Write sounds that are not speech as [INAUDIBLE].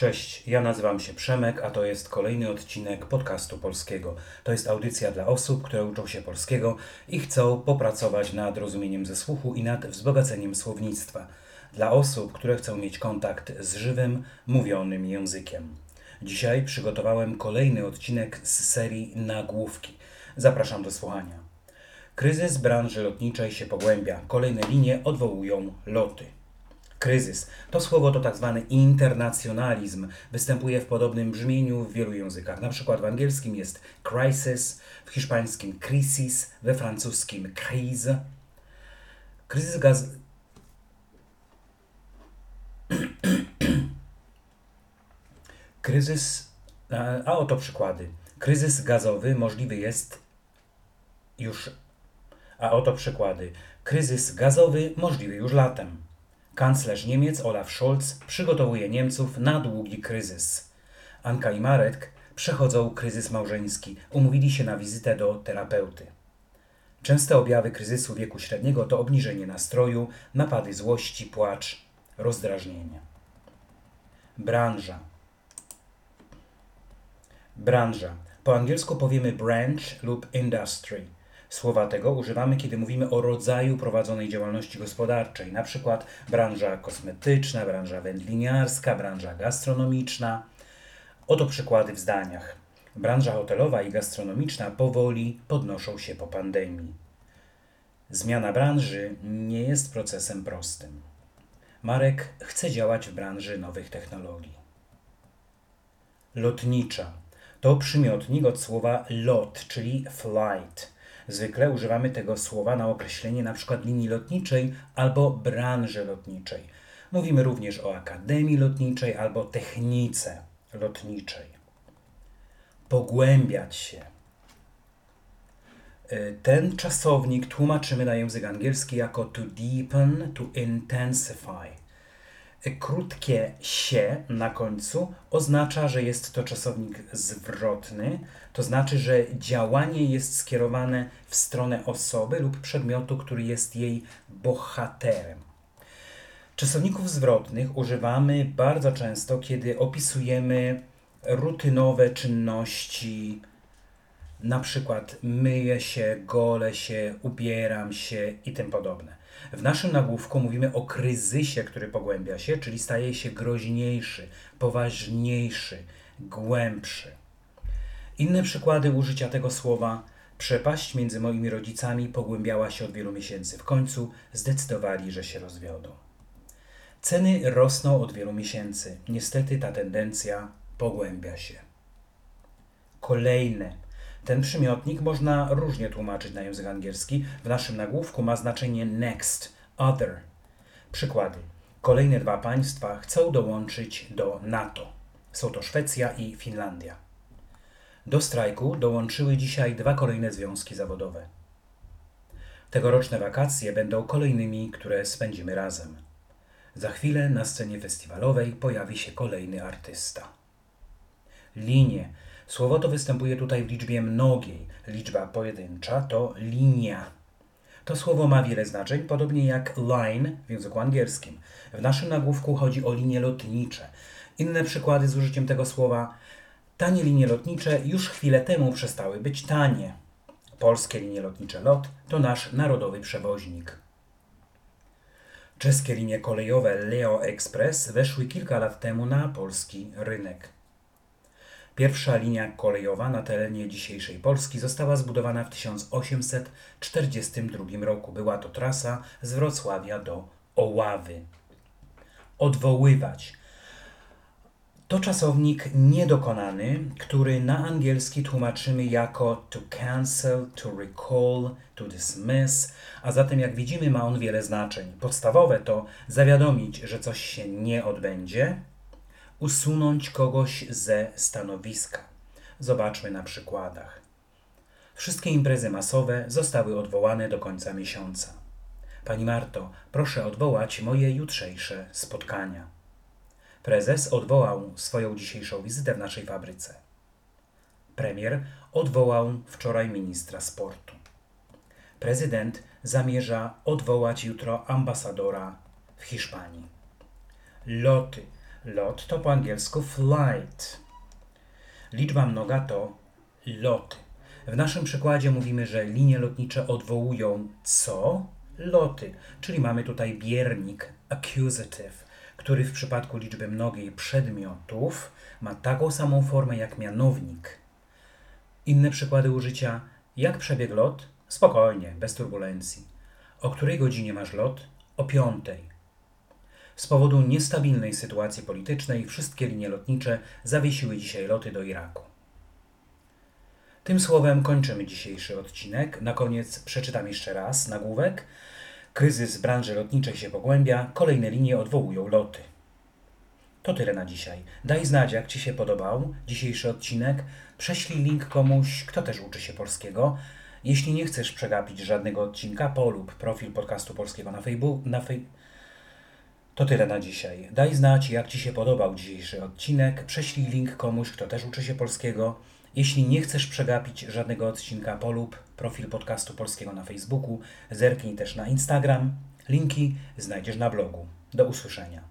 Cześć, ja nazywam się Przemek, a to jest kolejny odcinek podcastu polskiego. To jest audycja dla osób, które uczą się polskiego i chcą popracować nad rozumieniem ze słuchu i nad wzbogaceniem słownictwa. Dla osób, które chcą mieć kontakt z żywym, mówionym językiem. Dzisiaj przygotowałem kolejny odcinek z serii Nagłówki. Zapraszam do słuchania. Kryzys branży lotniczej się pogłębia. Kolejne linie odwołują loty. Kryzys. To słowo to tak zwany internacjonalizm. Występuje w podobnym brzmieniu w wielu językach. Na przykład w angielskim jest crisis, w hiszpańskim crisis, we francuskim crise. Kryzys gaz... [CLEARS THROAT] Kryzys... A oto przykłady. Kryzys gazowy możliwy jest już... A oto przykłady. Kryzys gazowy możliwy już latem. Kanclerz Niemiec Olaf Scholz przygotowuje Niemców na długi kryzys. Anka i Marek przechodzą kryzys małżeński, umówili się na wizytę do terapeuty. Częste objawy kryzysu wieku średniego to obniżenie nastroju, napady złości, płacz, rozdrażnienie. Branża. Branża. Po angielsku powiemy branch lub industry. Słowa tego używamy, kiedy mówimy o rodzaju prowadzonej działalności gospodarczej, na przykład branża kosmetyczna, branża wędliniarska, branża gastronomiczna. Oto przykłady w zdaniach. Branża hotelowa i gastronomiczna powoli podnoszą się po pandemii. Zmiana branży nie jest procesem prostym. Marek chce działać w branży nowych technologii. Lotnicza to przymiotnik od słowa lot, czyli flight Zwykle używamy tego słowa na określenie np. linii lotniczej albo branży lotniczej. Mówimy również o akademii lotniczej albo technice lotniczej. Pogłębiać się. Y, ten czasownik tłumaczymy na język angielski jako to deepen, to intensify. Krótkie się na końcu oznacza, że jest to czasownik zwrotny, to znaczy, że działanie jest skierowane w stronę osoby lub przedmiotu, który jest jej bohaterem. Czasowników zwrotnych używamy bardzo często, kiedy opisujemy rutynowe czynności, na przykład myję się, golę się, ubieram się i tym podobne. W naszym nagłówku mówimy o kryzysie, który pogłębia się, czyli staje się groźniejszy, poważniejszy, głębszy. Inne przykłady użycia tego słowa przepaść między moimi rodzicami pogłębiała się od wielu miesięcy. W końcu zdecydowali, że się rozwiodą. Ceny rosną od wielu miesięcy. Niestety ta tendencja pogłębia się. Kolejne ten przymiotnik można różnie tłumaczyć na język angielski. W naszym nagłówku ma znaczenie next, other. Przykłady. Kolejne dwa państwa chcą dołączyć do NATO. Są to Szwecja i Finlandia. Do strajku dołączyły dzisiaj dwa kolejne związki zawodowe. Tegoroczne wakacje będą kolejnymi, które spędzimy razem. Za chwilę na scenie festiwalowej pojawi się kolejny artysta. Linie Słowo to występuje tutaj w liczbie mnogiej. Liczba pojedyncza to linia. To słowo ma wiele znaczeń, podobnie jak line w języku angielskim. W naszym nagłówku chodzi o linie lotnicze. Inne przykłady z użyciem tego słowa. Tanie linie lotnicze już chwilę temu przestały być tanie. Polskie linie lotnicze LOT to nasz narodowy przewoźnik. Czeskie linie kolejowe Leo Express weszły kilka lat temu na polski rynek. Pierwsza linia kolejowa na terenie dzisiejszej Polski została zbudowana w 1842 roku. Była to trasa z Wrocławia do Oławy. Odwoływać. To czasownik niedokonany, który na angielski tłumaczymy jako to cancel, to recall, to dismiss, a zatem jak widzimy ma on wiele znaczeń. Podstawowe to zawiadomić, że coś się nie odbędzie, usunąć kogoś ze stanowiska. Zobaczmy na przykładach. Wszystkie imprezy masowe zostały odwołane do końca miesiąca. Pani Marto, proszę odwołać moje jutrzejsze spotkania. Prezes odwołał swoją dzisiejszą wizytę w naszej fabryce. Premier odwołał wczoraj ministra sportu. Prezydent zamierza odwołać jutro ambasadora w Hiszpanii. Loty Lot to po angielsku flight. Liczba mnoga to loty. W naszym przykładzie mówimy, że linie lotnicze odwołują co? Loty, czyli mamy tutaj biernik accusative, który w przypadku liczby mnogiej przedmiotów ma taką samą formę jak mianownik. Inne przykłady użycia. Jak przebiegł lot? Spokojnie, bez turbulencji. O której godzinie masz lot? O piątej. Z powodu niestabilnej sytuacji politycznej wszystkie linie lotnicze zawiesiły dzisiaj loty do Iraku. Tym słowem kończymy dzisiejszy odcinek. Na koniec przeczytam jeszcze raz nagłówek. Kryzys branży lotniczej się pogłębia, kolejne linie odwołują loty. To tyle na dzisiaj. Daj znać, jak Ci się podobał dzisiejszy odcinek. Prześlij link komuś, kto też uczy się polskiego. Jeśli nie chcesz przegapić żadnego odcinka, polub profil podcastu polskiego na Facebook. Na fej... To tyle na dzisiaj. Daj znać, jak Ci się podobał dzisiejszy odcinek. Prześlij link komuś, kto też uczy się polskiego. Jeśli nie chcesz przegapić żadnego odcinka, polub profil podcastu polskiego na Facebooku. Zerknij też na Instagram. Linki znajdziesz na blogu. Do usłyszenia.